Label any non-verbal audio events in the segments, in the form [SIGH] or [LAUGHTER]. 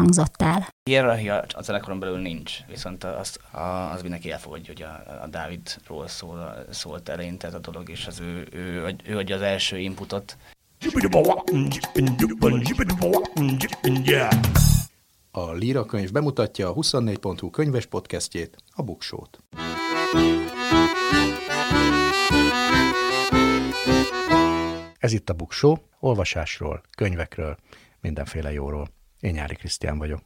hangzott el. Hierarchia a zenekaron belül nincs, viszont az, az mindenki elfogadja, hogy a, a Dávidról szól, szólt eleinte ez a dolog, és az ő, ő, ő, ő adja az első inputot. A Líra könyv bemutatja a 24.hu könyves podcastjét, a Buksót. Ez itt a Buksó, olvasásról, könyvekről, mindenféle jóról. Én Nyári Krisztián vagyok.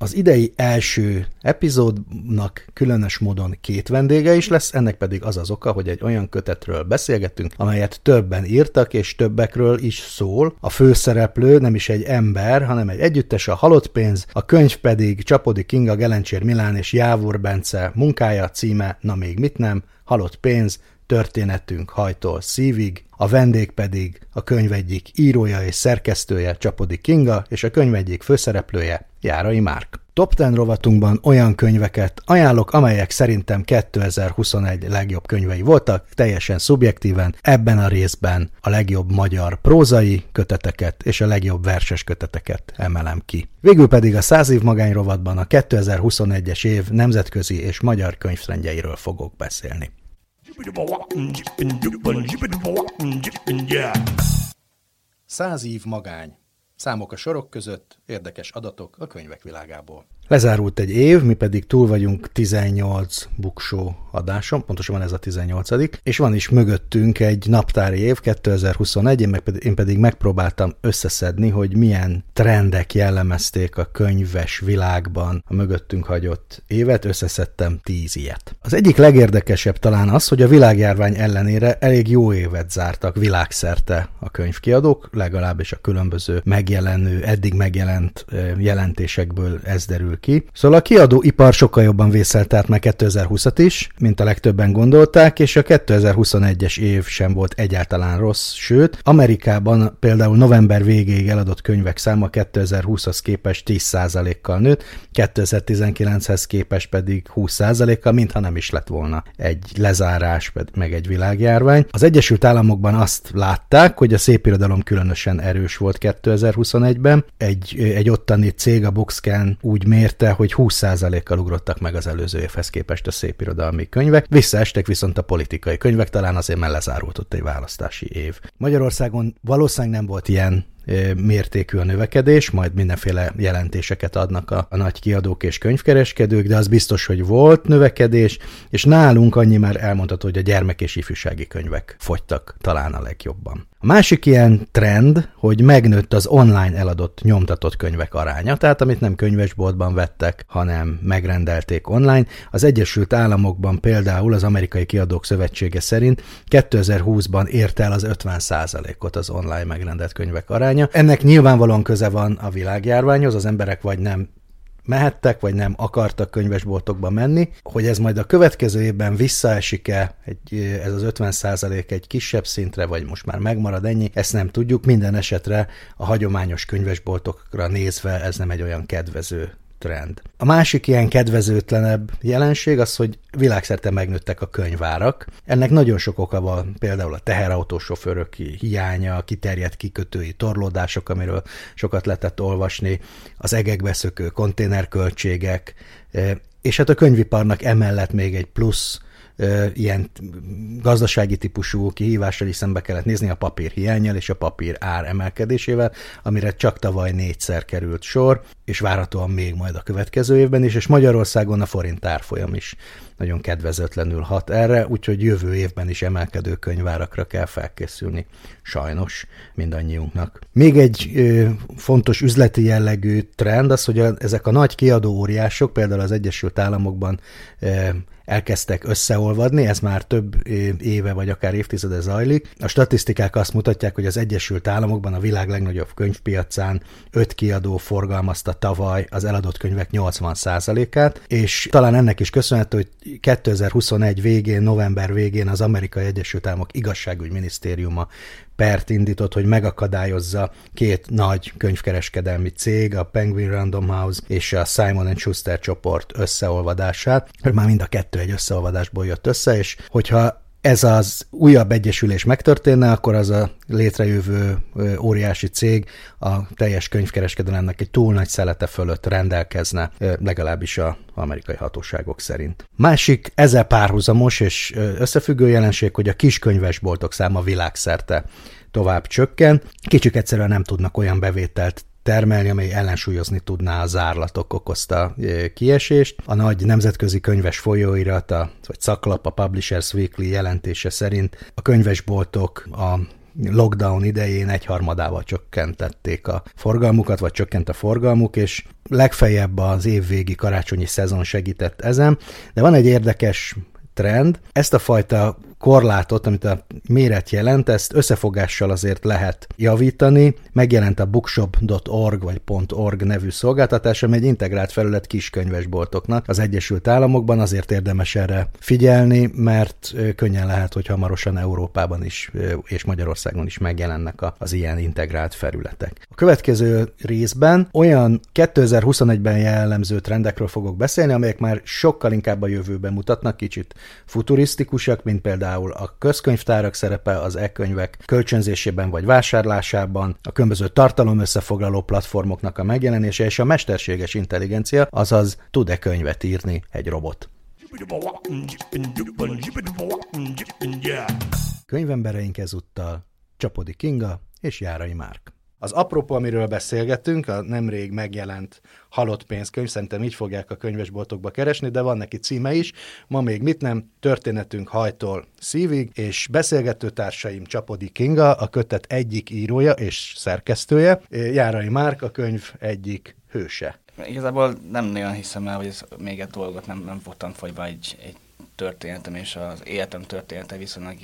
Az idei első epizódnak különös módon két vendége is lesz, ennek pedig az az oka, hogy egy olyan kötetről beszélgetünk, amelyet többen írtak, és többekről is szól. A főszereplő nem is egy ember, hanem egy együttes, a halott pénz, a könyv pedig Csapodi Kinga, Gelencsér Milán és Jávor Bence munkája, címe, na még mit nem, halott pénz, történetünk hajtól szívig, a vendég pedig a könyv egyik írója és szerkesztője Csapodi Kinga, és a könyv egyik főszereplője Járai Márk. Top 10 rovatunkban olyan könyveket ajánlok, amelyek szerintem 2021 legjobb könyvei voltak, teljesen szubjektíven. Ebben a részben a legjobb magyar prózai köteteket és a legjobb verses köteteket emelem ki. Végül pedig a 100 év magány rovatban a 2021-es év nemzetközi és magyar könyvtrendjeiről fogok beszélni. Száz év magány. Számok a sorok között, érdekes adatok a könyvek világából. Lezárult egy év, mi pedig túl vagyunk 18 buksó adáson, pontosabban ez a 18 és van is mögöttünk egy naptári év, 2021, én, meg pedig, én pedig megpróbáltam összeszedni, hogy milyen trendek jellemezték a könyves világban a mögöttünk hagyott évet, összeszedtem 10 ilyet. Az egyik legérdekesebb talán az, hogy a világjárvány ellenére elég jó évet zártak világszerte a könyvkiadók, legalábbis a különböző megjelenő, eddig megjelent jelentésekből ez derül ki. Szóval a kiadó ipar sokkal jobban vészelt át már 2020-at is, mint a legtöbben gondolták, és a 2021-es év sem volt egyáltalán rossz, sőt, Amerikában például november végéig eladott könyvek száma 2020-hoz képest 10%-kal nőtt, 2019-hez képest pedig 20%-kal, mintha nem is lett volna egy lezárás, meg egy világjárvány. Az Egyesült Államokban azt látták, hogy a szépirodalom különösen erős volt 2021-ben. Egy, egy ottani cég, a Bookscan úgy mér, mérte, hogy 20%-kal ugrottak meg az előző évhez képest a szépirodalmi könyvek, visszaestek viszont a politikai könyvek, talán azért mert lezárult ott egy választási év. Magyarországon valószínűleg nem volt ilyen mértékű a növekedés, majd mindenféle jelentéseket adnak a, a nagy kiadók és könyvkereskedők, de az biztos, hogy volt növekedés, és nálunk annyi már elmondható, hogy a gyermek és ifjúsági könyvek fogytak talán a legjobban. A másik ilyen trend, hogy megnőtt az online eladott nyomtatott könyvek aránya, tehát amit nem könyvesboltban vettek, hanem megrendelték online. Az Egyesült Államokban például az Amerikai Kiadók Szövetsége szerint 2020-ban érte el az 50%-ot az online megrendelt könyvek aránya. Ennek nyilvánvalóan köze van a világjárványhoz, az emberek vagy nem mehettek, vagy nem akartak könyvesboltokba menni, hogy ez majd a következő évben visszaesik-e, egy, ez az 50% egy kisebb szintre, vagy most már megmarad ennyi, ezt nem tudjuk. Minden esetre a hagyományos könyvesboltokra nézve ez nem egy olyan kedvező trend. A másik ilyen kedvezőtlenebb jelenség az, hogy világszerte megnőttek a könyvárak. Ennek nagyon sok oka van, például a teherautósofőrök hiánya, a kiterjedt kikötői torlódások, amiről sokat lehetett olvasni, az egekbe szökő konténerköltségek, eh, és hát a könyviparnak emellett még egy plusz ilyen gazdasági típusú kihívással is szembe kellett nézni a papír hiányjal és a papír ár emelkedésével, amire csak tavaly négyszer került sor, és várhatóan még majd a következő évben is, és Magyarországon a forint árfolyam is nagyon kedvezőtlenül hat erre, úgyhogy jövő évben is emelkedő könyvárakra kell felkészülni. Sajnos mindannyiunknak. Még egy ö, fontos üzleti jellegű trend az, hogy a, ezek a nagy kiadó óriások, például az Egyesült Államokban ö, elkezdtek összeolvadni, ez már több éve vagy akár évtizede zajlik. A statisztikák azt mutatják, hogy az Egyesült Államokban a világ legnagyobb könyvpiacán öt kiadó forgalmazta tavaly az eladott könyvek 80%-át, és talán ennek is köszönhető, hogy 2021 végén, november végén az Amerikai Egyesült Államok igazságügyminisztériuma pert indított, hogy megakadályozza két nagy könyvkereskedelmi cég, a Penguin Random House és a Simon Schuster csoport összeolvadását, már mind a kettő egy összeolvadásból jött össze, és hogyha ez az újabb egyesülés megtörténne, akkor az a létrejövő óriási cég a teljes könyvkereskedelemnek egy túl nagy szelete fölött rendelkezne, legalábbis a amerikai hatóságok szerint. Másik ezzel párhuzamos és összefüggő jelenség, hogy a kiskönyvesboltok száma világszerte tovább csökken. Kicsik egyszerűen nem tudnak olyan bevételt termelni, amely ellensúlyozni tudná a zárlatok okozta kiesést. A nagy nemzetközi könyves folyóirat, a, vagy szaklap, a Publishers Weekly jelentése szerint a könyvesboltok a lockdown idején egyharmadával csökkentették a forgalmukat, vagy csökkent a forgalmuk, és legfeljebb az évvégi karácsonyi szezon segített ezen. De van egy érdekes trend. Ezt a fajta korlátot, amit a méret jelent, ezt összefogással azért lehet javítani. Megjelent a bookshop.org vagy .org nevű szolgáltatás, ami egy integrált felület kiskönyvesboltoknak az Egyesült Államokban, azért érdemes erre figyelni, mert könnyen lehet, hogy hamarosan Európában is és Magyarországon is megjelennek az ilyen integrált felületek. A következő részben olyan 2021-ben jellemző trendekről fogok beszélni, amelyek már sokkal inkább a jövőben mutatnak, kicsit futurisztikusak, mint például például a közkönyvtárak szerepe az e-könyvek kölcsönzésében vagy vásárlásában, a különböző tartalom összefoglaló platformoknak a megjelenése és a mesterséges intelligencia, azaz tud-e könyvet írni egy robot. Könyvembereink ezúttal Csapodi Kinga és Járai Márk. Az apropó, amiről beszélgettünk, a nemrég megjelent halott pénzkönyv, szerintem így fogják a könyvesboltokba keresni, de van neki címe is. Ma még mit nem, történetünk hajtól szívig, és beszélgető társaim Csapodi Kinga, a kötet egyik írója és szerkesztője, Járai Márk, a könyv egyik hőse. Igazából nem nagyon hiszem el, hogy ez még egy dolgot nem, nem voltam fogyva egy, egy történetem, és az életem története viszonylag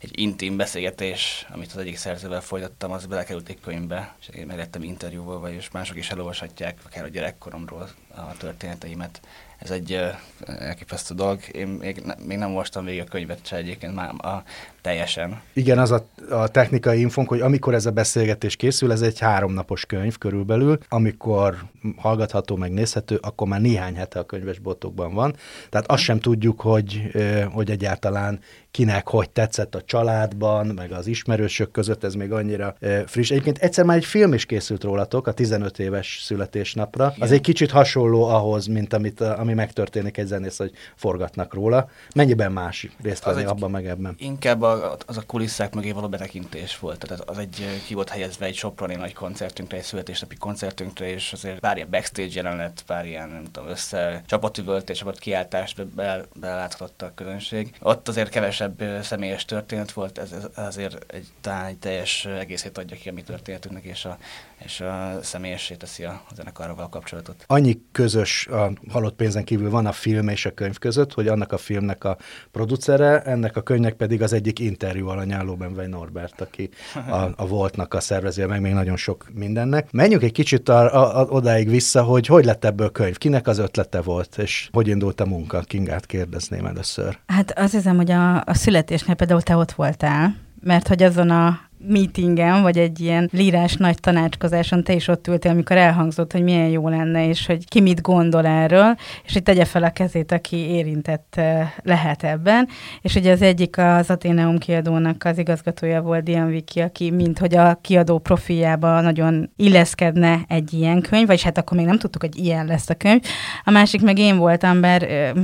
egy intim beszélgetés, amit az egyik szerzővel folytattam, az belekerült egy könyvbe, és én meglettem interjúval, és mások is elolvashatják, akár a gyerekkoromról a történeteimet ez egy elképesztő dolog. Én még, ne, még nem olvastam végig a könyvet se egyébként már a, teljesen. Igen, az a, a technikai infónk, hogy amikor ez a beszélgetés készül, ez egy háromnapos könyv körülbelül, amikor hallgatható, meg nézhető, akkor már néhány hete a könyvesboltokban van. Tehát azt sem tudjuk, hogy, hogy egyáltalán kinek hogy tetszett a családban, meg az ismerősök között, ez még annyira friss. Egyébként egyszer már egy film is készült rólatok a 15 éves születésnapra. Igen. Az egy kicsit hasonló ahhoz, mint amit, ami megtörténik egy zenész, hogy forgatnak róla. Mennyiben más részt venni abban meg ebben? Inkább a, az a kulisszák mögé való betekintés volt. Tehát az egy ki volt helyezve egy soproni nagy koncertünkre, egy születésnapi koncertünkre, és azért pár ilyen backstage jelenet, pár ilyen, nem tudom, össze csapatüvöltés, csapat kiáltást be, beláthatott a közönség. Ott azért kevesebb személyes történet volt, ez, ez azért egy, talán egy teljes egészét adja ki a mi történetünknek, és a, és a személyessé teszi a, a zenekarral kapcsolatot. Annyi közös a halott pénzen kívül van a film és a könyv között, hogy annak a filmnek a producere, ennek a könyvnek pedig az egyik interjú alanyáló Benvej Norbert, aki a, a Voltnak a szervezője, meg még nagyon sok mindennek. Menjünk egy kicsit a, a, a, odáig vissza, hogy hogy lett ebből könyv, kinek az ötlete volt, és hogy indult a munka? Kingát kérdezném először. Hát azt hiszem, hogy a, a születésnél például te ott voltál, mert hogy azon a meetingen, vagy egy ilyen lírás nagy tanácskozáson te is ott ültél, amikor elhangzott, hogy milyen jó lenne, és hogy ki mit gondol erről, és hogy tegye fel a kezét, aki érintett eh, lehet ebben. És ugye az egyik az Ateneum kiadónak az igazgatója volt Dian Viki, aki mint hogy a kiadó profiljába nagyon illeszkedne egy ilyen könyv, vagyis hát akkor még nem tudtuk, hogy ilyen lesz a könyv. A másik meg én voltam, bár ö,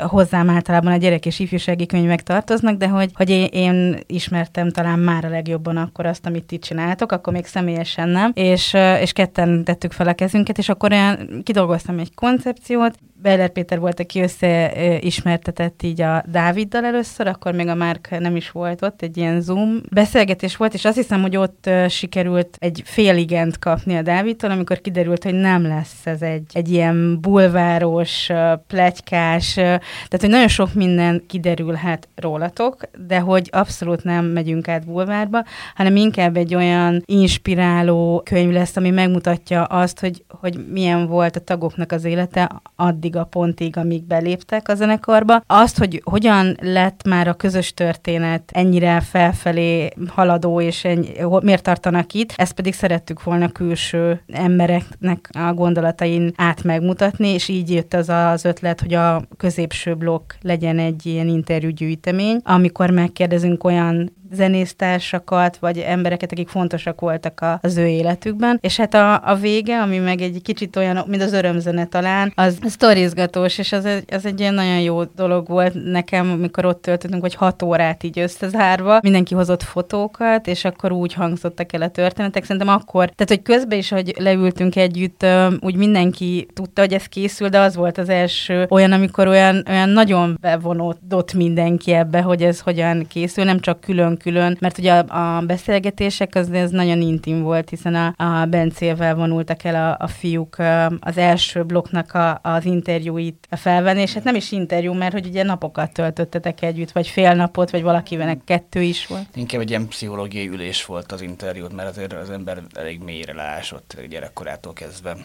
hozzám általában a gyerek és ifjúsági könyvek tartoznak, de hogy, hogy én ismertem talán már a legjobban ugyanakkor azt, amit ti csináltok, akkor még személyesen nem, és, és ketten tettük fel a kezünket, és akkor olyan kidolgoztam egy koncepciót, Beller Péter volt, aki összeismertetett így a Dáviddal először, akkor még a Márk nem is volt ott, egy ilyen Zoom beszélgetés volt, és azt hiszem, hogy ott sikerült egy fél igent kapni a Dávidtól, amikor kiderült, hogy nem lesz ez egy, egy ilyen bulváros, plegykás, tehát hogy nagyon sok minden kiderülhet rólatok, de hogy abszolút nem megyünk át bulvárba, hanem inkább egy olyan inspiráló könyv lesz, ami megmutatja azt, hogy, hogy milyen volt a tagoknak az élete addig, addig a pontig, amíg beléptek a zenekarba. Azt, hogy hogyan lett már a közös történet ennyire felfelé haladó, és ennyi, miért tartanak itt, ezt pedig szerettük volna külső embereknek a gondolatain át megmutatni, és így jött az az ötlet, hogy a középső blokk legyen egy ilyen interjúgyűjtemény, amikor megkérdezünk olyan zenésztársakat, vagy embereket, akik fontosak voltak a, az ő életükben. És hát a, a vége, ami meg egy kicsit olyan, mint az örömzene talán, az sztorizgatós, és az egy, az egy ilyen nagyon jó dolog volt nekem, amikor ott töltöttünk, hogy hat órát így összezárva, mindenki hozott fotókat, és akkor úgy hangzottak el a történetek. Szerintem akkor, tehát hogy közben is, hogy leültünk együtt, úgy mindenki tudta, hogy ez készül, de az volt az első olyan, amikor olyan, olyan nagyon bevonódott mindenki ebbe, hogy ez hogyan készül, nem csak külön külön, mert ugye a, a beszélgetések az ez nagyon intim volt, hiszen a, a Bencével vonultak el a, a fiúk az első blokknak a, az interjúit felvenni, és hát nem is interjú, mert hogy ugye napokat töltöttetek együtt, vagy fél napot, vagy valakivel kettő is volt. Inkább egy ilyen pszichológiai ülés volt az interjút, mert azért az ember elég mélyre leásott gyerekkorától kezdve.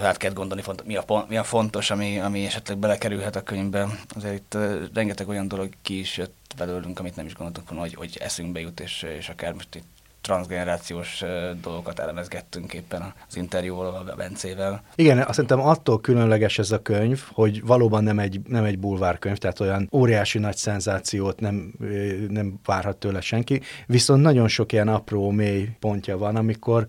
hát kell gondolni, mi a, mi a fontos, ami, ami esetleg belekerülhet a könyvbe. Azért itt rengeteg olyan dolog ki is jött belőlünk, amit nem is gondoltunk volna, hogy, hogy eszünkbe jut, és, és akár most itt transgenerációs dolgokat elemezgettünk éppen az interjúval a Bencével. Igen, azt szerintem attól különleges ez a könyv, hogy valóban nem egy, nem egy bulvárkönyv, tehát olyan óriási nagy szenzációt nem, nem várhat tőle senki, viszont nagyon sok ilyen apró, mély pontja van, amikor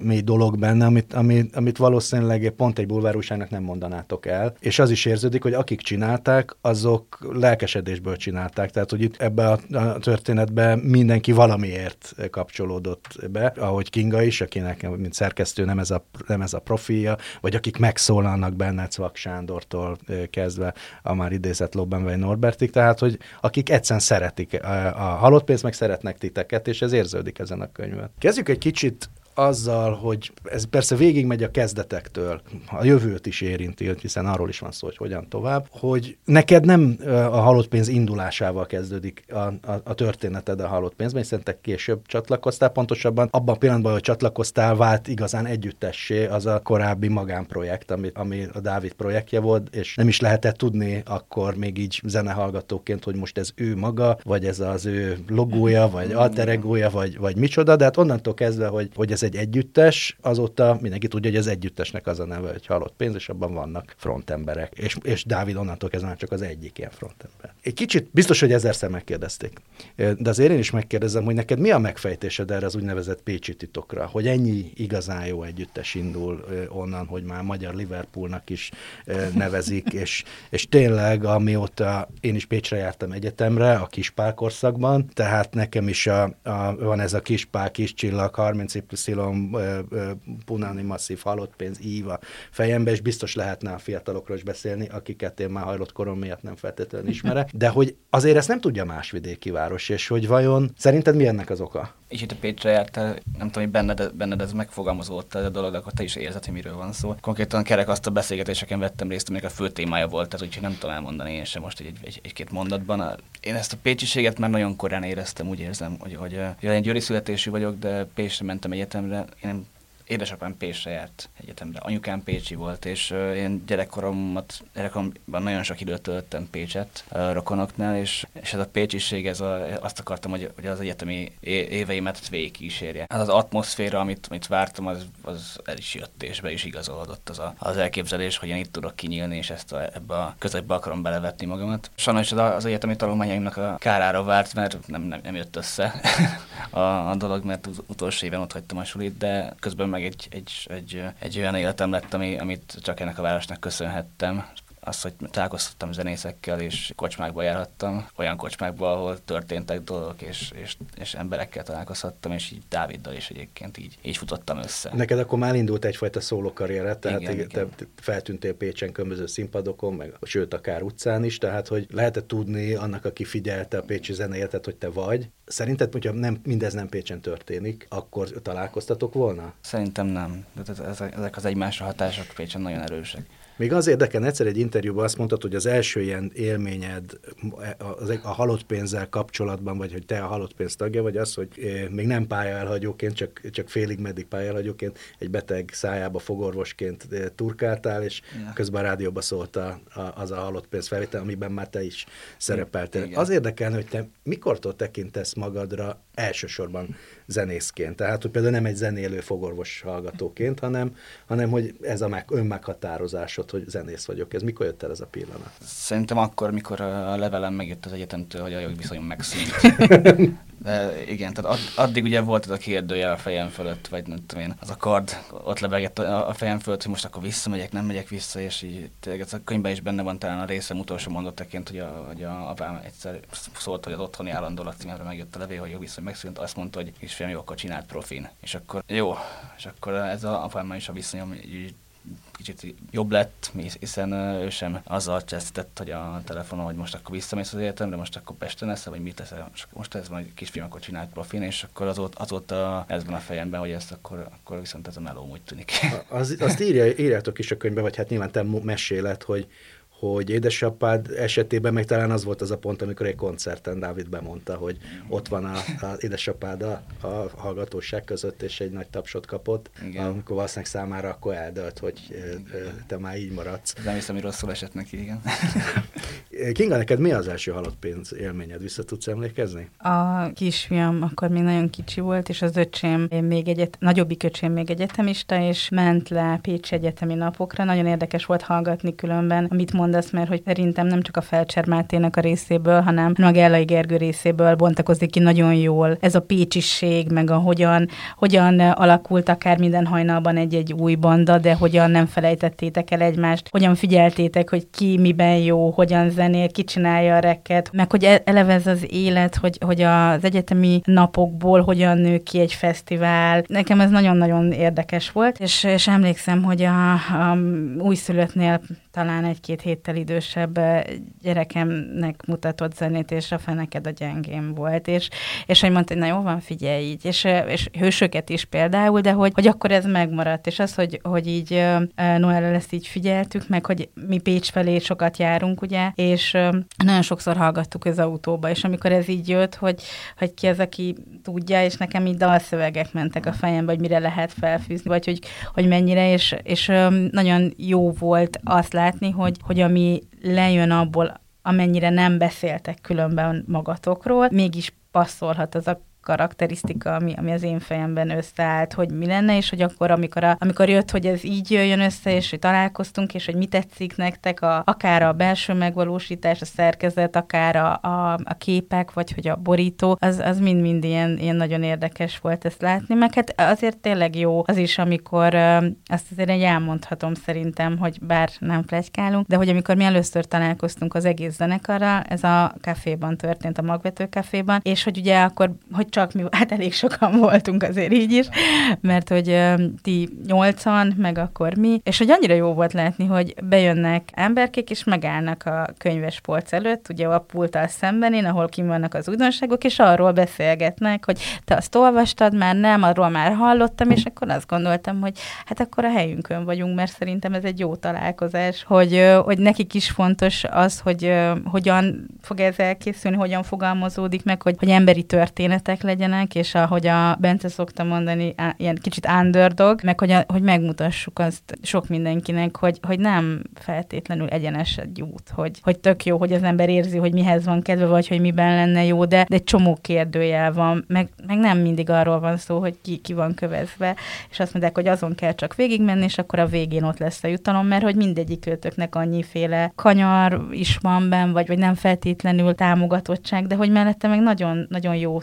mély dolog benne, amit, amit, amit valószínűleg pont egy bulvárúságnak nem mondanátok el, és az is érződik, hogy akik csinálták, azok lelkesedésből csinálták, tehát hogy itt ebbe a, a történetben mindenki valamiért kapcsol kapcsolódott be, ahogy Kinga is, akinek, mint szerkesztő nem ez a, nem ez a profilja, vagy akik megszólalnak benne Cvak Sándortól kezdve a már idézett Lobben Norbertig, tehát, hogy akik egyszerűen szeretik a, halott pénzt, meg szeretnek titeket, és ez érződik ezen a könyvben. Kezdjük egy kicsit azzal, hogy ez persze végigmegy a kezdetektől, a jövőt is érinti, hiszen arról is van szó, hogy hogyan tovább, hogy neked nem a halott pénz indulásával kezdődik a, a, a történeted a halott pénzben, hiszen te később csatlakoztál, pontosabban abban a pillanatban, hogy csatlakoztál, vált igazán együttessé az a korábbi magánprojekt, ami, ami a Dávid projektje volt, és nem is lehetett tudni akkor még így zenehallgatóként, hogy most ez ő maga, vagy ez az ő logója, vagy alteregója, vagy, vagy micsoda, de hát onnantól kezdve, hogy, hogy ez egy együttes, azóta mindenki tudja, hogy az együttesnek az a neve, hogy halott pénz, és abban vannak frontemberek. És, és Dávid onnantól kezdve már csak az egyik ilyen frontember. Egy kicsit biztos, hogy ezerszer megkérdezték. De azért én is megkérdezem, hogy neked mi a megfejtésed erre az úgynevezett Pécsi titokra, hogy ennyi igazán jó együttes indul onnan, hogy már magyar Liverpoolnak is nevezik, és, és tényleg, amióta én is Pécsre jártam egyetemre, a kispál korszakban, tehát nekem is a, a, van ez a kispál, kis csillag, 30 y Punani masszív halott pénz, ív a fejembe, és biztos lehetne a fiatalokról is beszélni, akiket én már hajlott korom miatt nem feltétlenül ismerek, de hogy azért ezt nem tudja más vidéki város, és hogy vajon szerinted mi ennek az oka? És itt a Pécsre jártál, nem tudom, hogy benned, benned ez megfogalmazódott ez a dolog, akkor te is érzed, hogy miről van szó. Konkrétan kerek azt a beszélgetéseken vettem részt, aminek a fő témája volt, tehát úgyhogy nem tudom elmondani én sem most egy, egy, egy-két mondatban. Én ezt a pécsiséget már nagyon korán éreztem, úgy érzem, hogy, hogy, hogy én győri születésű vagyok, de Pécsre mentem egyetemre. Én édesapám Pécsre járt egyetemre, anyukám Pécsi volt, és uh, én gyerekkoromat, gyerekkoromban nagyon sok időt töltöttem Pécset uh, rokonoknál, és, és ez a pécsiség, ez a, azt akartam, hogy, hogy az egyetemi éveimet végig kísérje. Az atmoszféra, amit, amit vártam, az, az el is jött, és be is igazolódott az, a, az elképzelés, hogy én itt tudok kinyílni, és ezt a, ebbe a közepbe akarom belevetni magamat. Sajnos az, az egyetemi tanulmányaimnak a kárára várt, mert nem, nem, nem jött össze [LAUGHS] a, a dolog, mert utolsó éven ott hagytam a sulit, de közben meg egy, egy, egy, egy olyan életem lett, ami, amit csak ennek a városnak köszönhettem. Az, hogy találkoztattam zenészekkel, és kocsmákba járhattam, olyan kocsmákba, ahol történtek dolgok, és, és, és emberekkel találkozhattam, és így Dáviddal is egyébként így, így futottam össze. Neked akkor már indult egyfajta szólókarriered, tehát Igen, te igen. feltűntél Pécsen különböző színpadokon, meg sőt, akár utcán is, tehát hogy lehetett tudni annak, aki figyelte a pécsi zeneértet, hogy te vagy. Szerinted, hogyha nem, mindez nem Pécsen történik, akkor találkoztatok volna? Szerintem nem. De ez- ez- ezek az egymásra hatások Pécsen nagyon erősek. Még az érdekel, egyszer egy interjúban azt mondtad, hogy az első ilyen élményed a halott pénzzel kapcsolatban, vagy hogy te a halott pénz tagja vagy, az, hogy eh, még nem pályaelhagyóként, csak, csak félig meddig pályaelhagyóként, egy beteg szájába fogorvosként eh, turkáltál, és Ja. közben a rádióba szólt a, a, az a halott pénz felvétel, amiben már te is szerepeltél. Igen. Az érdekelne, hogy te mikortól tekintesz magadra elsősorban zenészként? Tehát, hogy például nem egy zenélő fogorvos hallgatóként, hanem, hanem hogy ez a meg, önmeghatározásod, hogy zenész vagyok. Ez mikor jött el ez a pillanat? Szerintem akkor, mikor a levelem megjött az egyetemtől, hogy a jogviszonyom megszűnt. [LAUGHS] De igen, tehát ad, addig ugye volt ez a kérdője a fejem fölött, vagy nem tudom én, az a kard ott lebegett a, a fejem fölött, hogy most akkor visszamegyek, nem megyek vissza, és így tényleg ez a könyvben is benne van talán a részem utolsó mondattaként, hogy a, hogy a apám egyszer szólt, hogy az otthoni állandó lakcímemre megjött a levél, hogy jogviszony megszűnt, azt mondta, hogy kisfiam, jó, akkor csinált profin. És akkor jó, és akkor ez a apámmal is a viszonyom így kicsit jobb lett, hiszen ő sem azzal csesztett, hogy a telefonon, hogy most akkor visszamész az életemre, most akkor Pesten leszel, vagy mit leszel, most ez van, hogy kisfiam, akkor csinált profin, és akkor azóta, azóta ez van a fejemben, hogy ezt akkor, akkor viszont ez a meló úgy tűnik. Az, azt írja, írjátok is a könyvbe, vagy hát nyilván te meséled, hogy, hogy édesapád esetében meg talán az volt az a pont, amikor egy koncerten Dávid bemondta, hogy ott van a, a édesapád a, a hallgatóság között, és egy nagy tapsot kapott, Igen. amikor valószínűleg számára akkor eldölt, hogy ö, te már így maradsz. Nem hiszem, hogy rosszul esett neki, igen. [LAUGHS] Kinga, neked mi az első halott pénz élményed? Vissza tudsz emlékezni? A kisfiam akkor még nagyon kicsi volt, és az öcsém még egyet, nagyobbik öcsém még egyetemista, és ment le Pécs egyetemi napokra. Nagyon érdekes volt hallgatni különben, amit mondasz, mert hogy szerintem nem csak a Felcser Máténak a részéből, hanem a Gellai Gergő részéből bontakozik ki nagyon jól ez a pécsiség, meg a hogyan, hogyan alakult akár minden hajnalban egy-egy új banda, de hogyan nem felejtettétek el egymást, hogyan figyeltétek, hogy ki miben jó, hogyan zenél, ki csinálja a rekket, meg hogy e- eleve ez az élet, hogy, hogy az egyetemi napokból hogyan nő ki egy fesztivál. Nekem ez nagyon-nagyon érdekes volt, és, és emlékszem, hogy a, a újszülöttnél talán egy-két héttel idősebb gyerekemnek mutatott zenét, és a feneked a gyengém volt, és, és hogy mondta, hogy na jó van, figyelj így, és, és hősöket is például, de hogy, hogy akkor ez megmaradt, és az, hogy, hogy így Noelre ezt így figyeltük, meg hogy mi Pécs felé sokat járunk, ugye, és nagyon sokszor hallgattuk az autóba, és amikor ez így jött, hogy, hogy ki az, aki tudja, és nekem így dalszövegek mentek a fejembe, hogy mire lehet felfűzni, vagy hogy, hogy mennyire, és, és nagyon jó volt azt látni, hogy, hogy ami lejön abból, amennyire nem beszéltek különben magatokról, mégis passzolhat az a karakterisztika, ami, ami az én fejemben összeállt, hogy mi lenne, és hogy akkor, amikor, a, amikor jött, hogy ez így jöjjön össze, és hogy találkoztunk, és hogy mi tetszik nektek, a, akár a belső megvalósítás, a szerkezet, akár a, a, a képek, vagy hogy a borító, az, az mind-mind ilyen, ilyen nagyon érdekes volt ezt látni, meg hát azért tényleg jó az is, amikor azt azért egy elmondhatom szerintem, hogy bár nem plegykálunk, de hogy amikor mi először találkoztunk az egész zenekarral, ez a kaféban történt, a Magvető kaféban, és hogy ugye akkor, hogy csak mi, hát elég sokan voltunk azért így is, mert hogy ö, ti nyolcan, meg akkor mi, és hogy annyira jó volt látni, hogy bejönnek emberkék, és megállnak a könyves polc előtt, ugye a pulttal szemben, én, ahol kim vannak az újdonságok, és arról beszélgetnek, hogy te azt olvastad, már? Nem, arról már hallottam, és akkor azt gondoltam, hogy hát akkor a helyünkön vagyunk, mert szerintem ez egy jó találkozás, hogy, hogy nekik is fontos az, hogy hogyan fog ez elkészülni, hogyan fogalmazódik meg, hogy, hogy emberi történetek legyenek, és ahogy a Bence szokta mondani, á, ilyen kicsit underdog, meg hogy, a, hogy megmutassuk azt sok mindenkinek, hogy, hogy nem feltétlenül egyenes egy út, hogy, hogy tök jó, hogy az ember érzi, hogy mihez van kedve, vagy hogy miben lenne jó, de, de egy csomó kérdőjel van, meg, meg nem mindig arról van szó, hogy ki, ki van kövezve, és azt mondják, hogy azon kell csak végigmenni, és akkor a végén ott lesz a jutalom, mert hogy mindegyik őtöknek annyiféle kanyar is van benn, vagy, vagy nem feltétlenül támogatottság, de hogy mellette meg nagyon, nagyon jó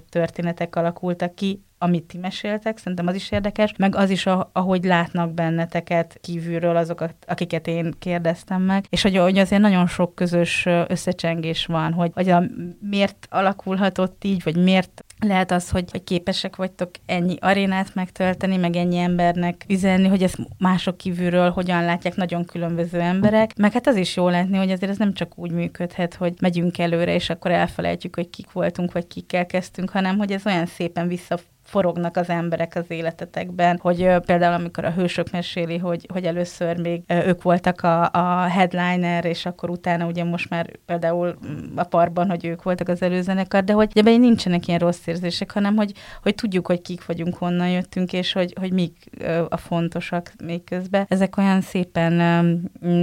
történetek alakultak ki, amit ti meséltek, szerintem az is érdekes, meg az is, ahogy látnak benneteket kívülről azokat, akiket én kérdeztem meg, és hogy, hogy azért nagyon sok közös összecsengés van, hogy, hogy a, miért alakulhatott így, vagy miért lehet az, hogy, hogy képesek vagytok ennyi arénát megtölteni, meg ennyi embernek üzenni, hogy ezt mások kívülről hogyan látják nagyon különböző emberek. Meg hát az is jó látni, hogy azért ez nem csak úgy működhet, hogy megyünk előre, és akkor elfelejtjük, hogy kik voltunk, vagy kikkel kezdtünk, hanem hogy ez olyan szépen vissza forognak az emberek az életetekben, hogy például amikor a hősök meséli, hogy, hogy először még ők voltak a, a headliner, és akkor utána ugye most már például a parban, hogy ők voltak az előzenekar, de hogy ebben nincsenek ilyen rossz érzések, hanem hogy, hogy tudjuk, hogy kik vagyunk, honnan jöttünk, és hogy, hogy mik a fontosak még közben. Ezek olyan szépen,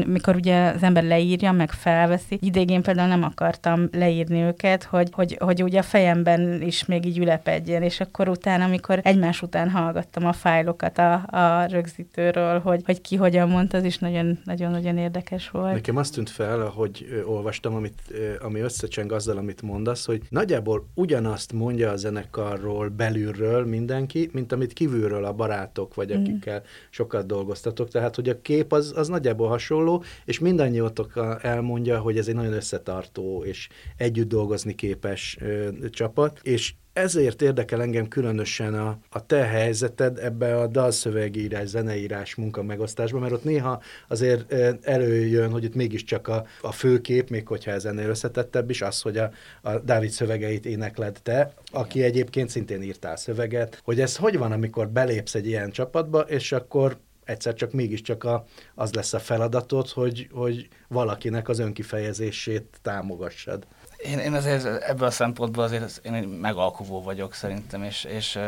mikor ugye az ember leírja, meg felveszi, idégén például nem akartam leírni őket, hogy, hogy, hogy ugye a fejemben is még így ülepedjen, és akkor utána utána, amikor egymás után hallgattam a fájlokat a, a rögzítőről, hogy, hogy ki hogyan mondta, az is nagyon-nagyon érdekes volt. Nekem azt tűnt fel, hogy olvastam, amit, ami összecseng azzal, amit mondasz, hogy nagyjából ugyanazt mondja a zenekarról belülről mindenki, mint amit kívülről a barátok, vagy mm. akikkel sokat dolgoztatok. Tehát, hogy a kép az, az nagyjából hasonló, és mindannyiótok elmondja, hogy ez egy nagyon összetartó és együtt dolgozni képes ö, csapat, és ezért érdekel engem különösen a, a te helyzeted ebbe a dalszövegírás, zeneírás munka megosztásba, mert ott néha azért előjön, hogy itt mégiscsak a, a főkép, még hogyha ez ennél összetettebb is, az, hogy a, a Dávid szövegeit énekled te, aki egyébként szintén írtál szöveget, hogy ez hogy van, amikor belépsz egy ilyen csapatba, és akkor egyszer csak mégiscsak a, az lesz a feladatod, hogy, hogy valakinek az önkifejezését támogassad. Én, én azért ebből a szempontból azért én egy megalkovó vagyok szerintem, és, és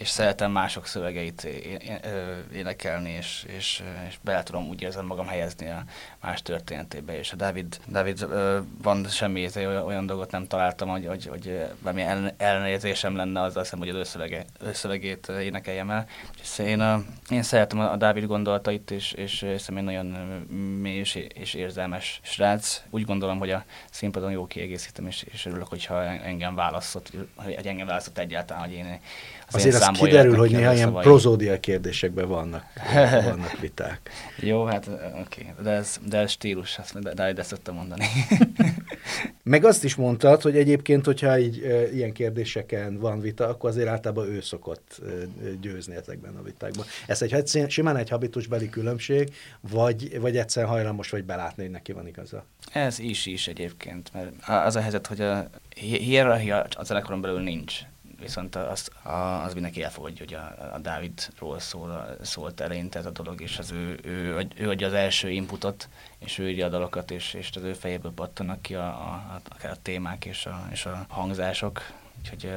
és szeretem mások szövegeit énekelni, és, és, és bele tudom úgy érzem magam helyezni a más történetébe. És a David, David van semmi olyan dolgot nem találtam, hogy, hogy, hogy valami ellenérzésem lenne azzal hiszem, hogy az összövege, összövegét énekeljem el. És én, a, én szeretem a David gondolatait, és, és hiszem egy nagyon mély és, és érzelmes srác. Úgy gondolom, hogy a színpadon jó kiegészítem, és, és örülök, hogyha engem választott, hogy engem választott egyáltalán, hogy én Azért az kiderül, hogy néha ilyen prozódia kérdésekben vannak, [LAUGHS] vannak viták. Jó, hát oké, okay. de, ez, de ez stílus, azt, de, de, de szoktam mondani. [LAUGHS] Meg azt is mondtad, hogy egyébként, hogyha így e, ilyen kérdéseken van vita, akkor azért általában ő szokott e, győzni ezekben a vitákban. Ez egy hát simán egy habitusbeli különbség, vagy, vagy egyszerűen hajlamos vagy belátni, hogy neki van igaza? Ez is is egyébként, mert az a helyzet, hogy a hierarchia a zenekaron belül nincs viszont az, az mindenki elfogadja, hogy a, a Dávidról szól, szólt eleinte ez a dolog, és az ő, ő, ő adja az első inputot, és ő írja a dalokat, és, és az ő fejéből pattanak ki a, a, a, a témák és a, és a hangzások. Úgyhogy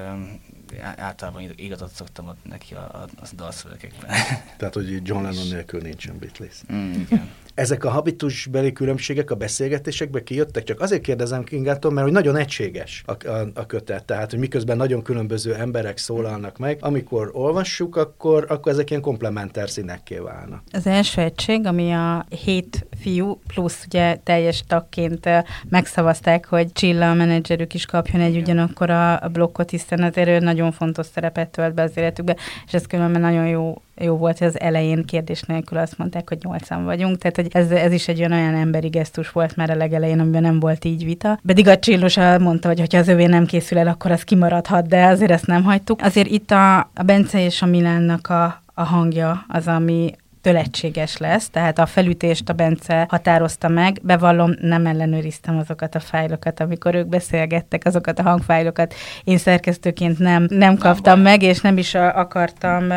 általában igazat szoktam adni neki a, a, a dalszövegekben. Tehát, hogy John Lennon nélkül nincsen Beatles. Mm, igen. Ezek a habitusbeli különbségek a beszélgetésekbe kijöttek? Csak azért kérdezem Kingától, mert hogy nagyon egységes a, a, a kötet, tehát hogy miközben nagyon különböző emberek szólalnak meg, amikor olvassuk, akkor, akkor ezek ilyen komplementer színekké válnak. Az első egység, ami a hét fiú, plusz ugye teljes tagként megszavazták, hogy Csilla a menedzserük is kapjon egy ugyanakkor a, blokkot, hiszen azért ő nagyon fontos szerepet tölt be az életükbe, és ez különben nagyon jó jó volt, hogy az elején kérdés nélkül azt mondták, hogy nyolcan vagyunk, tehát hogy ez, ez is egy olyan, olyan emberi gesztus volt már a legelején, amiben nem volt így vita. Pedig a Csillos mondta, hogy ha az övé nem készül el, akkor az kimaradhat, de azért ezt nem hagytuk. Azért itt a, a Bence és a Milánnak a, a hangja az, ami, től egységes lesz, tehát a felütést a Bence határozta meg, bevallom, nem ellenőriztem azokat a fájlokat, amikor ők beszélgettek, azokat a hangfájlokat. Én szerkesztőként nem, nem kaptam nem meg, és nem is akartam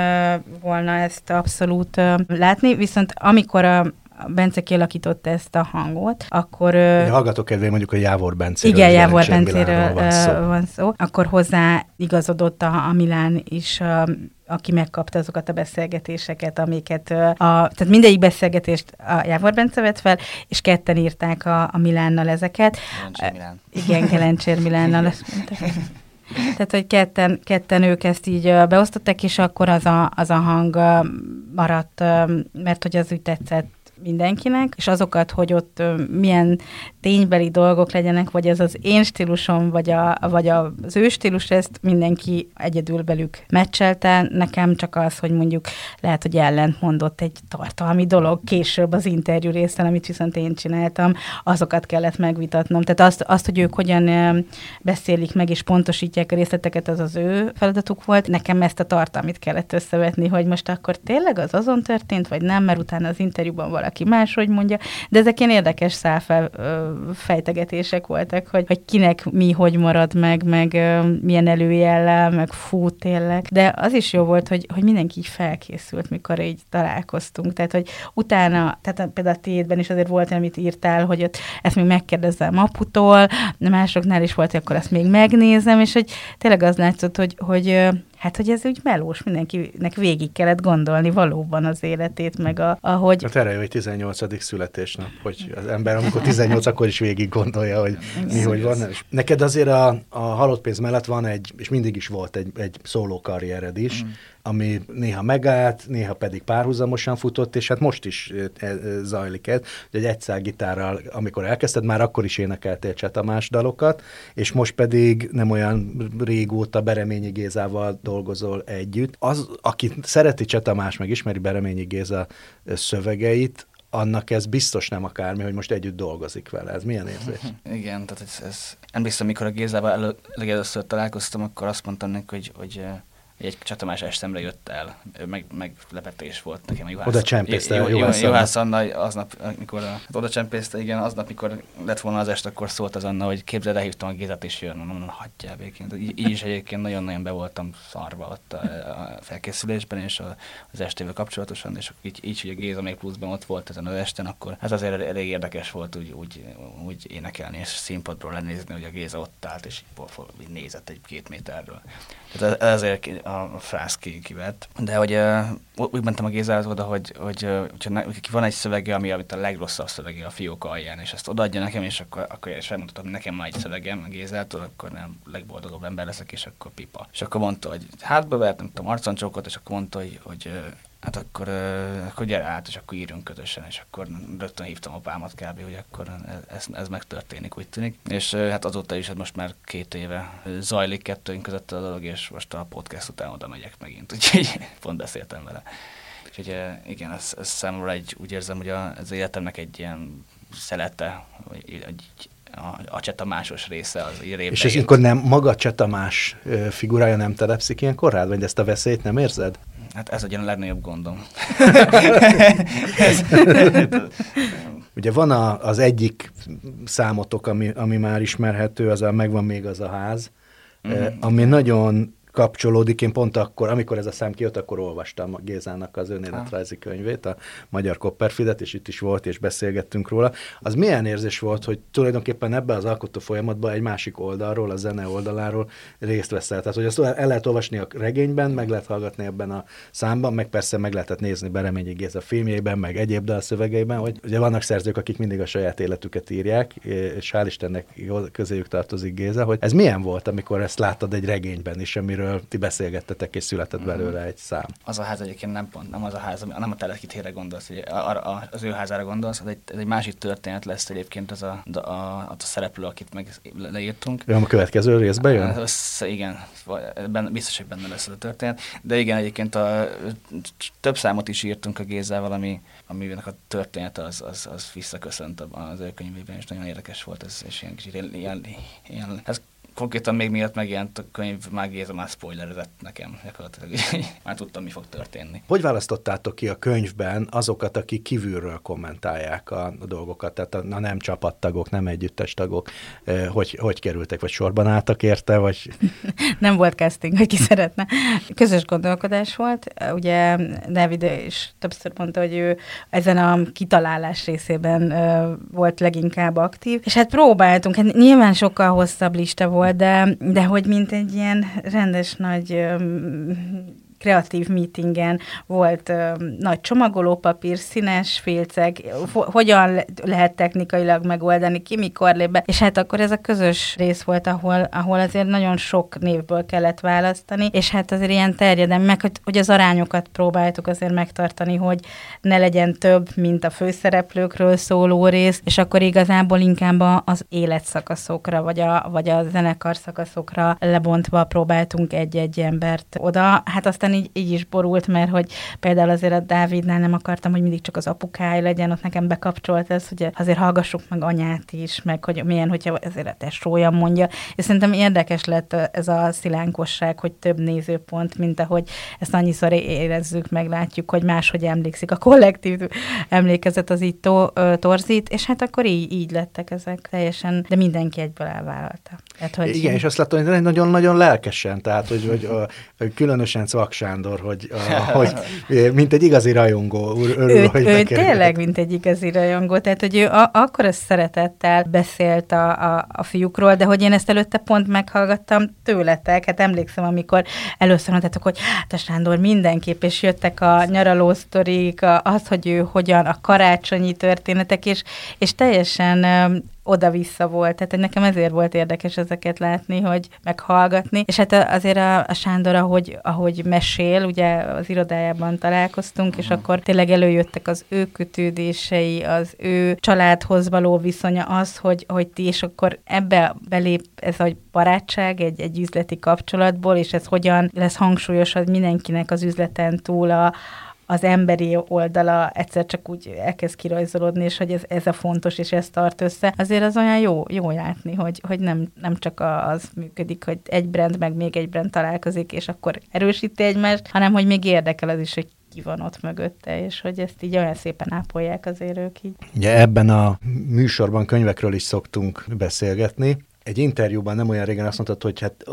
volna ezt abszolút látni, viszont amikor a Bence kialakította ezt a hangot, akkor... Egy hallgatók kedvé mondjuk a Jávor Bencéről. Igen, Jávor Bencéről van szó. van szó. Akkor hozzá igazodott a, a Milán is aki megkapta azokat a beszélgetéseket, amiket a, tehát mindegyik beszélgetést a Jávor Bence vett fel, és ketten írták a, a Milánnal ezeket. Gelencsér Milán. Igen, Gelencsér Milánnal. [LAUGHS] Tehát, hogy ketten, ketten ők ezt így beosztották, és akkor az a, az a hang maradt, mert hogy az úgy tetszett mindenkinek, és azokat, hogy ott milyen ténybeli dolgok legyenek, vagy ez az én stílusom, vagy, a, vagy az ő stílus, ezt mindenki egyedül belük meccselte. Nekem csak az, hogy mondjuk lehet, hogy ellent mondott egy tartalmi dolog később az interjú részen, amit viszont én csináltam, azokat kellett megvitatnom. Tehát azt, azt hogy ők hogyan beszélik meg és pontosítják a részleteket, az az ő feladatuk volt. Nekem ezt a tartalmit kellett összevetni, hogy most akkor tényleg az azon történt, vagy nem, mert utána az interjúban valaki máshogy mondja. De ezek ilyen érdekes szálfel fejtegetések voltak, hogy, hogy kinek mi hogy marad meg, meg milyen előjellel, meg fú tényleg. De az is jó volt, hogy, hogy mindenki így felkészült, mikor így találkoztunk. Tehát, hogy utána, tehát például a tiédben is azért volt, amit írtál, hogy ott ezt még megkérdezem aputól, másoknál is volt, hogy akkor ezt még megnézem, és hogy tényleg az látszott, hogy, hogy Hát, hogy ez úgy melós, mindenkinek végig kellett gondolni valóban az életét, meg a, ahogy... Hát erre jó, hogy 18. születésnap, hogy az ember, amikor 18, akkor is végig gondolja, hogy mi, hogy van. És neked azért a, a halott pénz mellett van egy, és mindig is volt egy, egy szóló karriered is, mm ami néha megállt, néha pedig párhuzamosan futott, és hát most is e, zajlik ez, hogy egy egyszer gitárral, amikor elkezdted, már akkor is énekeltél Csetamás dalokat, és most pedig nem olyan régóta Bereményi Gézával dolgozol együtt. Az, aki szereti Csetamás, meg ismeri Bereményi Géza szövegeit, annak ez biztos nem akármi, hogy most együtt dolgozik vele. Ez milyen érzés? [LAUGHS] Igen, tehát ez, ez emlékszem, mikor a Gézával elő, először találkoztam, akkor azt mondtam neki, hogy, hogy egy csatomás estemre jött el, meg, meglepetés volt nekem a Juhász. Oda csempészte Jó, Juhász, Juhász Anna aznap, amikor a, hát oda csempészte, igen, aznap, mikor lett volna az est, akkor szólt az Anna, hogy képzeld, elhívtam a Gézát és jön, mondom, mondom hagyjál békén. Így, így is egyébként nagyon-nagyon be voltam szarva ott a, a felkészülésben és a, az estével kapcsolatosan, és így, így, hogy a Géza még pluszban ott volt ezen az esten, akkor ez azért elég érdekes volt úgy, úgy, úgy énekelni és színpadról lenézni, hogy a Géza ott állt, és így, nézett egy két méterről. Tehát ezért a frász kivett. De hogy uh, úgy mentem a Gézához oda, hogy, hogy uh, ne, van egy szövege, ami amit a legrosszabb szövege a fiók alján, és ezt odaadja nekem, és akkor, akkor én is elmondhatom, nekem már egy szövegem a Gézától, akkor nem legboldogabb ember leszek, és akkor pipa. És akkor mondta, hogy hátba vert, nem tudom, arconcsókot, és akkor mondta, hogy, hogy hát akkor, akkor gyere át, és akkor írjunk közösen, és akkor rögtön hívtam apámat kb., hogy akkor ez, ez megtörténik, úgy tűnik. És hát azóta is, hát most már két éve zajlik kettőnk között a dolog, és most a podcast után oda megyek megint, [LAUGHS] úgyhogy pont beszéltem vele. Úgyhogy igen, ez, ez számomra egy, úgy érzem, hogy az életemnek egy ilyen szelete, vagy egy, a, a Csetamásos része az évben. És ez akkor nem maga Csetamás figurája nem telepszik ilyenkor rád, vagy ezt a veszélyt nem érzed? Hát ez a legnagyobb gondom. [LAUGHS] Ugye van a, az egyik számotok, ami, ami már ismerhető, az a megvan még az a ház, mm-hmm. ami nagyon kapcsolódik. Én pont akkor, amikor ez a szám kijött, akkor olvastam a Gézának az önéletrajzi könyvét, a Magyar Copperfieldet, és itt is volt, és beszélgettünk róla. Az milyen érzés volt, hogy tulajdonképpen ebbe az alkotó folyamatban egy másik oldalról, a zene oldaláról részt veszel. Tehát, hogy azt el lehet olvasni a regényben, meg lehet hallgatni ebben a számban, meg persze meg lehetett nézni Bereményi Géza filmjében, meg egyéb dalszövegeiben, hogy ugye vannak szerzők, akik mindig a saját életüket írják, és hál' Istennek közéjük tartozik Géza, hogy ez milyen volt, amikor ezt láttad egy regényben is, amiről amiről ti beszélgettetek, és született mhm. belőle egy szám. Az a ház egyébként nem pont, nem az a ház, nem a telekitére gondolsz, hogy az ő házára gondolsz, az egy, ez egy másik történet lesz egyébként az a, a, a, a szereplő, akit meg leírtunk. Ő a következő részben jön? Össze, igen, benne, biztos, hogy benne lesz ez a történet. De igen, egyébként a, több számot is írtunk a Gézával, ami, aminek a történet az, az, az visszaköszönt az ő könyvében, és nagyon érdekes volt ez, és ilyen kicsit ilyen, ilyen, ilyen ez konkrétan még miatt megjelent a könyv, már Géza már spoilerezett nekem, már tudtam, mi fog történni. Hogy választottátok ki a könyvben azokat, akik kívülről kommentálják a, a dolgokat, tehát a, a nem csapattagok, nem együttes tagok, hogy, hogy kerültek, vagy sorban álltak érte, vagy... [LAUGHS] nem volt casting, hogy ki szeretne. Közös gondolkodás volt, ugye David is többször mondta, hogy ő ezen a kitalálás részében volt leginkább aktív, és hát próbáltunk, hát nyilván sokkal hosszabb lista volt, volt, de, de hogy mint egy ilyen rendes nagy kreatív meetingen volt ö, nagy csomagolópapír, színes félceg, hogyan lehet technikailag megoldani, ki mikor lép be, és hát akkor ez a közös rész volt, ahol, ahol azért nagyon sok névből kellett választani, és hát azért ilyen terjedem, meg hogy, hogy az arányokat próbáltuk azért megtartani, hogy ne legyen több, mint a főszereplőkről szóló rész, és akkor igazából inkább az életszakaszokra, vagy a, vagy a zenekar szakaszokra lebontva próbáltunk egy-egy embert oda. Hát aztán így, így is borult, mert hogy például azért a Dávidnál nem akartam, hogy mindig csak az apukája legyen, ott nekem bekapcsolt ez, hogy azért hallgassuk meg anyát is, meg hogy milyen, hogyha ezért a tesója mondja. És szerintem érdekes lett ez a szilánkosság, hogy több nézőpont, mint ahogy ezt annyiszor érezzük, meg látjuk, hogy máshogy emlékszik a kollektív emlékezet az így to, torzít, és hát akkor így, így lettek ezek teljesen, de mindenki egyből elvállalta. Hát, hogy Igen, és azt látom, hogy nagyon-nagyon lelkesen, tehát, hogy, hogy, hogy különösen Cvak Sándor, hogy, [LAUGHS] hogy mint egy igazi rajongó, örül, ő, hogy ő tényleg, mint egy igazi rajongó, tehát, hogy ő a, akkor a szeretettel beszélt a, a, a fiúkról, de hogy én ezt előtte pont meghallgattam tőletek, hát emlékszem, amikor először mondtátok, hogy hát a Sándor mindenképp, és jöttek a nyaraló sztorik, az, hogy ő hogyan, a karácsonyi történetek, és, és teljesen oda-vissza volt. Tehát nekem ezért volt érdekes ezeket látni, hogy meghallgatni. És hát azért a, a Sándor, ahogy, ahogy mesél, ugye az irodájában találkoztunk, uh-huh. és akkor tényleg előjöttek az ő kötődései, az ő családhoz való viszonya, az, hogy, hogy ti, és akkor ebbe belép ez a barátság egy, egy üzleti kapcsolatból, és ez hogyan lesz hangsúlyos, hogy mindenkinek az üzleten túl a, az emberi oldala egyszer csak úgy elkezd kirajzolódni, és hogy ez, ez a fontos, és ez tart össze, azért az olyan jó, jó látni, hogy, hogy nem, nem csak az működik, hogy egy brand meg még egy brand találkozik, és akkor erősíti egymást, hanem hogy még érdekel az is, hogy ki van ott mögötte, és hogy ezt így olyan szépen ápolják azért ők így. Ugye ebben a műsorban könyvekről is szoktunk beszélgetni, egy interjúban nem olyan régen azt mondtad, hogy hát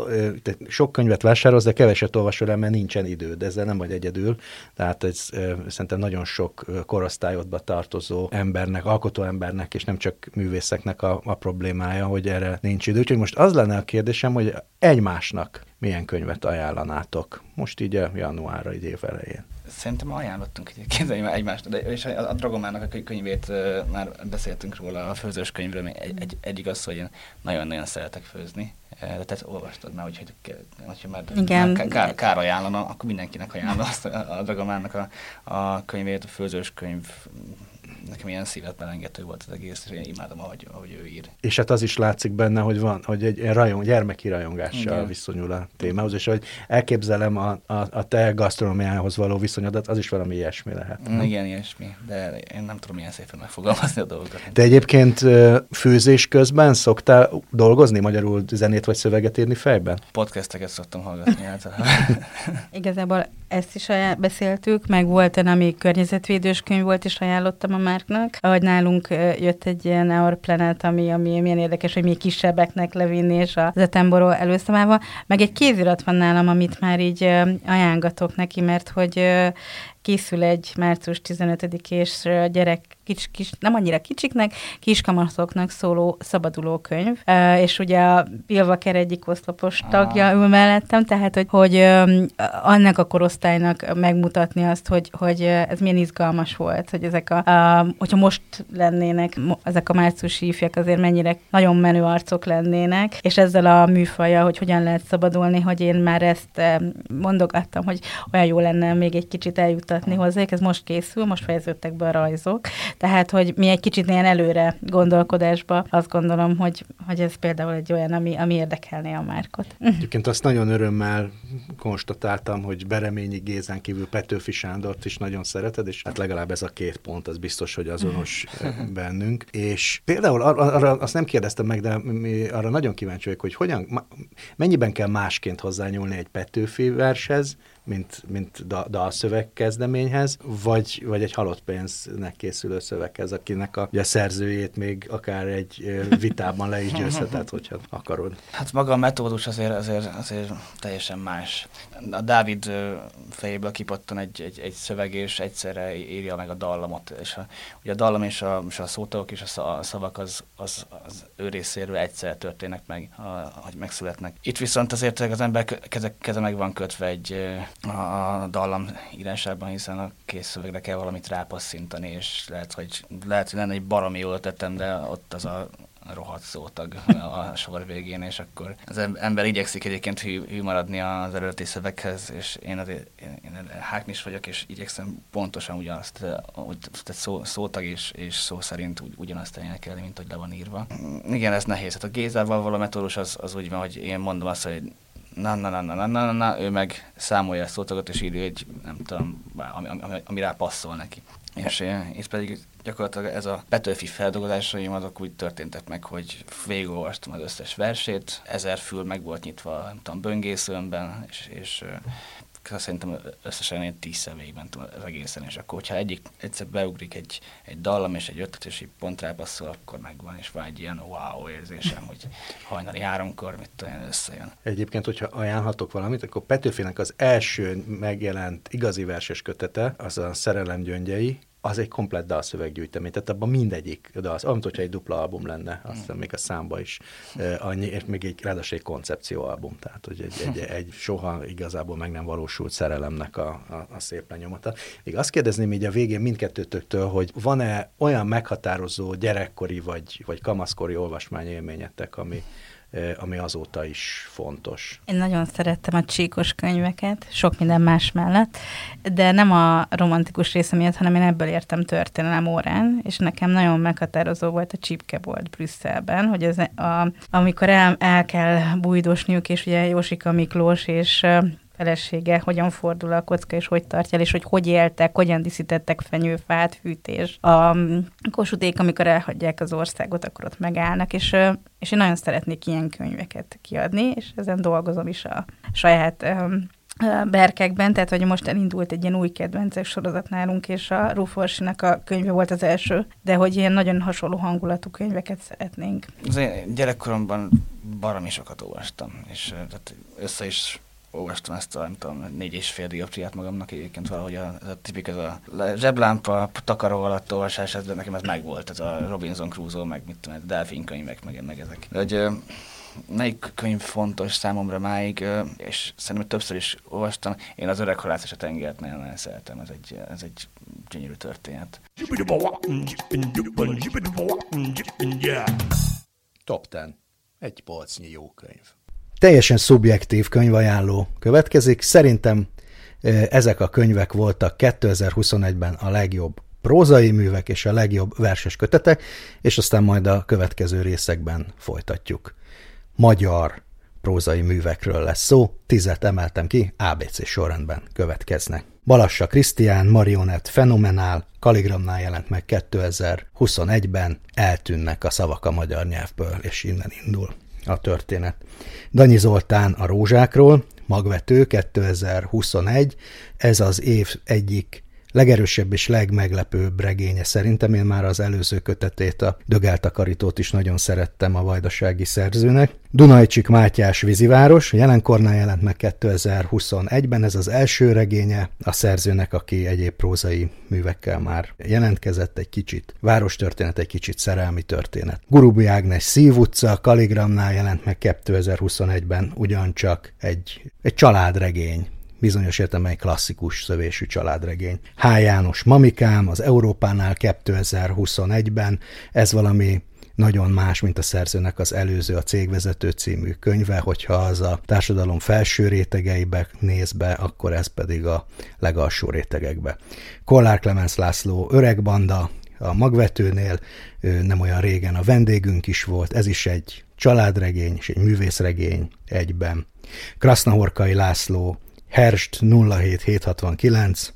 te sok könyvet vásárolsz, de keveset olvasol el, mert nincsen időd. Ezzel nem vagy egyedül. Tehát ez szerintem nagyon sok korosztályodba tartozó embernek, alkotó embernek, és nem csak művészeknek a, a problémája, hogy erre nincs idő. Úgyhogy most az lenne a kérdésem, hogy egymásnak milyen könyvet ajánlanátok? Most így a januárra, így elején. Szerintem ajánlottunk egyébként egymást, de és a, a Dragomának a könyvét már beszéltünk róla, a főzős könyvről, egy, egy, egyik az, hogy én nagyon-nagyon szeretek főzni. De te olvastad már, úgyhogy hogyha már, Igen. már kár, kár ajánlana, akkor mindenkinek ajánlom azt a, a Dragomának a, a könyvét, a főzős könyv nekem ilyen szívet belengető volt az egész, és én imádom, ahogy, ahogy ő ír. És hát az is látszik benne, hogy van, hogy egy rajong, gyermeki rajongással Igen. viszonyul a témához, és hogy elképzelem a, a, a te gasztronómiához való viszonyodat, az is valami ilyesmi lehet. Mm, igen, ilyesmi, de én nem tudom ilyen szépen megfogalmazni a dolgokat. Te egyébként főzés közben szoktál dolgozni, magyarul zenét vagy szöveget írni fejben? Podcasteket szoktam hallgatni általában. [LAUGHS] [LAUGHS] Igazából ezt is beszéltük, meg volt egy, ami környezetvédős könyv volt, és ajánlottam a márknak. Ahogy nálunk jött egy ilyen Our Planet, ami, ami milyen érdekes, hogy még kisebbeknek levinni, és az Etemboró előszavával. Meg egy kézirat van nálam, amit már így ajángatok neki, mert hogy készül egy március 15-és gyerek kis, kis, nem annyira kicsiknek, kiskamatoknak szóló szabaduló könyv, uh, és ugye a Pilvaker egyik oszlopos tagja ül mellettem, tehát hogy, hogy um, annak a korosztálynak megmutatni azt, hogy, hogy ez milyen izgalmas volt, hogy ezek a, uh, hogyha most lennének ezek a márciusi ifjak azért mennyire nagyon menő arcok lennének, és ezzel a műfaja, hogy hogyan lehet szabadulni, hogy én már ezt mondogattam, hogy olyan jó lenne még egy kicsit eljutatni hozzájuk, ez most készül, most fejeződtek be a rajzok, tehát, hogy mi egy kicsit ilyen előre gondolkodásba azt gondolom, hogy, hogy ez például egy olyan, ami, ami érdekelné a márkot. Egyébként azt nagyon örömmel konstatáltam, hogy Bereményi Gézán kívül Petőfi Sándort is nagyon szereted, és hát legalább ez a két pont, az biztos, hogy azonos [LAUGHS] bennünk. És például arra, arra azt nem kérdeztem meg, de mi arra nagyon kíváncsi vagyok, hogy hogyan, mennyiben kell másként hozzányúlni egy Petőfi vershez, mint, mint da, dalszöveg kezdeményhez, vagy, vagy egy halott pénznek készülő szöveghez, akinek a, a szerzőjét még akár egy vitában le is győzheted, hogyha akarod. Hát maga a metódus azért, azért, azért teljesen más. A Dávid fejéből kipattan egy, egy, egy szöveg, és egyszerre írja meg a dallamot. És a, ugye a dallam és a, és a szótagok és a szavak az, az, az ő részéről egyszer történnek meg, a, hogy megszületnek. Itt viszont azért az ember keze, keze meg van kötve egy a dallam írásában, hiszen a kész szövegre kell valamit rápasszintani, és lehet, hogy, lehet, hogy lenne egy baromi jól tettem, de ott az a rohadt szótag a sor végén, és akkor az ember igyekszik egyébként hű, hű maradni az eredeti szöveghez, és én azért én, én háknis vagyok, és igyekszem pontosan ugyanazt, tehát szó, szótag és, és szó szerint úgy, ugyanazt elénekelni, mint hogy le van írva. Igen, ez nehéz. Hát a Gézával való metódus az, az úgy van, hogy én mondom azt, hogy na, na, na, na, na, na, na, ő meg számolja a szótagot, és írja egy, nem tudom, ami, ami, ami rá passzol neki. És, és pedig gyakorlatilag ez a Petőfi feldolgozásaim azok úgy történtek meg, hogy végigolvastam az összes versét, ezer fül meg volt nyitva, nem tudom, böngészőmben, és, és szerintem összesen én tízszer végigmentem az egészen, és akkor, hogyha egyik egyszer beugrik egy, egy dallam és egy ötlet, és így pont rápasszol, akkor megvan, és van egy ilyen wow érzésem, hogy hajnali háromkor mit tudom, összejön. Egyébként, hogyha ajánlhatok valamit, akkor Petőfinek az első megjelent igazi verses kötete, az a Szerelem gyöngyei, az egy komplett dalszöveggyűjtemény, tehát abban mindegyik dal, olyan, hogyha egy dupla album lenne, azt hiszem még a számba is annyi, és még egy ráadásul egy koncepcióalbum, tehát hogy egy, egy, egy soha igazából meg nem valósult szerelemnek a, a, a szép lenyomata. Még azt kérdezném így a végén mindkettőtöktől, hogy van-e olyan meghatározó gyerekkori vagy, vagy kamaszkori olvasmányélményetek, ami, ami azóta is fontos. Én nagyon szerettem a csíkos könyveket, sok minden más mellett, de nem a romantikus része miatt, hanem én ebből értem történelem órán, és nekem nagyon meghatározó volt a csípkebolt Brüsszelben, hogy ez a, amikor el, el kell bújdosniuk, és ugye Jósika Miklós és felesége hogyan fordul a kocka, és hogy tartja és hogy hogy éltek, hogyan díszítettek fenyőfát, fűtés. A kosuték, amikor elhagyják az országot, akkor ott megállnak, és, és én nagyon szeretnék ilyen könyveket kiadni, és ezen dolgozom is a saját berkekben, tehát hogy most elindult egy ilyen új kedvencek sorozat nálunk, és a Ruforsinak a könyve volt az első, de hogy ilyen nagyon hasonló hangulatú könyveket szeretnénk. Az én gyerekkoromban baromi sokat olvastam, és tehát össze is olvastam ezt a, nem tudom, négy és fél dioptriát magamnak egyébként valahogy a, a tipik, ez a zseblámpa, takaró alatt olvasás, ez, de nekem ez megvolt, ez a Robinson Crusoe, meg mit tudom, delfin könyvek, meg, meg ezek. Hogy, melyik könyv fontos számomra máig, és szerintem többször is olvastam. Én az öreg halász és a tengert nagyon, nagyon szeretem, ez egy, ez egy gyönyörű történet. Top 10. Egy polcnyi jó könyv teljesen szubjektív könyvajánló következik. Szerintem ezek a könyvek voltak 2021-ben a legjobb prózai művek és a legjobb verses kötetek, és aztán majd a következő részekben folytatjuk. Magyar prózai művekről lesz szó, tizet emeltem ki, ABC sorrendben következnek. Balassa Krisztián, Marionett Fenomenál, Kaligramnál jelent meg 2021-ben, eltűnnek a szavak a magyar nyelvből, és innen indul a történet. Danyi Zoltán a rózsákról, magvető 2021, ez az év egyik legerősebb és legmeglepőbb regénye szerintem. Én már az előző kötetét, a Dögeltakarítót is nagyon szerettem a vajdasági szerzőnek. Dunajcsik Mátyás víziváros, jelenkornál jelent meg 2021-ben, ez az első regénye a szerzőnek, aki egyéb prózai művekkel már jelentkezett, egy kicsit várostörténet, egy kicsit szerelmi történet. Gurubi Ágnes Szív utca, Kaligramnál jelent meg 2021-ben ugyancsak egy, egy családregény, bizonyos értelemben egy klasszikus szövésű családregény. H. János Mamikám az Európánál 2021-ben, ez valami nagyon más, mint a szerzőnek az előző, a Cégvezető című könyve, hogyha az a társadalom felső rétegeibe néz be, akkor ez pedig a legalsó rétegekbe. Kollár Clemens László öregbanda, a magvetőnél nem olyan régen a vendégünk is volt, ez is egy családregény és egy művészregény egyben. Krasznahorkai László Herst 07769,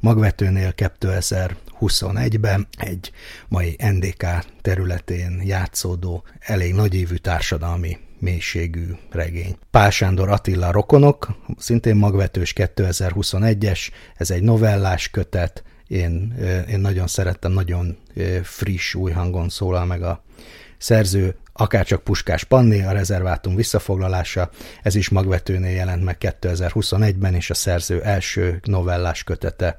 magvetőnél 2021-ben egy mai NDK területén játszódó, elég nagyívű társadalmi mélységű regény. Pál Sándor Attila Rokonok, szintén magvetős 2021-es, ez egy novellás kötet, én, én nagyon szerettem, nagyon friss, új hangon szólal meg a szerző, akárcsak Puskás Panni, a rezervátum visszafoglalása, ez is magvetőnél jelent meg 2021-ben, és a szerző első novellás kötete.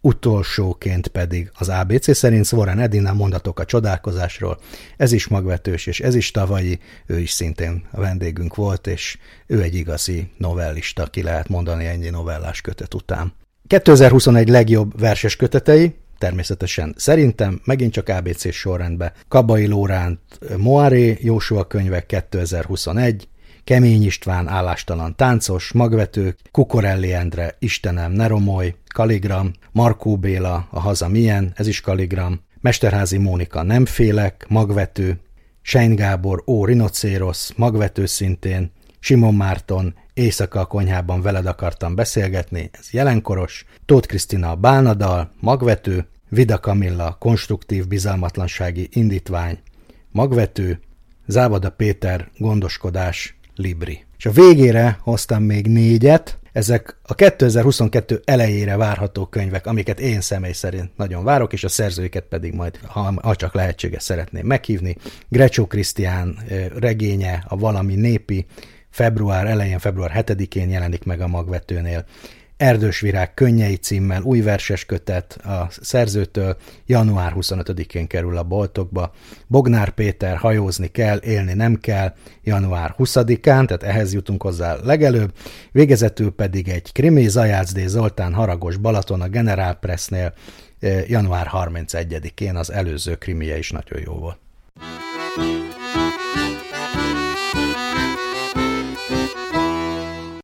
utolsóként pedig az ABC szerint Warren Edina mondatok a csodálkozásról. Ez is magvetős, és ez is tavalyi, ő is szintén a vendégünk volt, és ő egy igazi novellista, ki lehet mondani ennyi novellás kötet után. 2021 legjobb verses kötetei, természetesen szerintem megint csak ABC sorrendben. Kabai Lóránt, Moaré, Jósua könyvek 2021, Kemény István, állástalan táncos, magvetők, Kukorelli Endre, Istenem, Neromoly, Kaligram, Markó Béla, a haza milyen, ez is Kaligram, Mesterházi Mónika, nem félek, magvető, Sein Gábor, Ó, Rinocérosz, magvető szintén, Simon Márton, éjszaka a konyhában veled akartam beszélgetni, ez jelenkoros, Tóth Krisztina a Bálnadal, magvető, Vida Kamilla, konstruktív bizalmatlansági indítvány, magvető, Závada Péter, gondoskodás, Libri. És a végére hoztam még négyet, ezek a 2022 elejére várható könyvek, amiket én személy szerint nagyon várok, és a szerzőiket pedig majd, ha, ha csak lehetséges, szeretném meghívni. Grecsó Krisztián regénye, a Valami Népi, február elején, február 7-én jelenik meg a magvetőnél. Erdős virág könnyei címmel új verses kötet a szerzőtől, január 25-én kerül a boltokba. Bognár Péter hajózni kell, élni nem kell, január 20-án, tehát ehhez jutunk hozzá legelőbb. Végezetül pedig egy krimi Zajács D. Zoltán Haragos Balaton a General Pressnél, január 31-én az előző krimije is nagyon jó volt.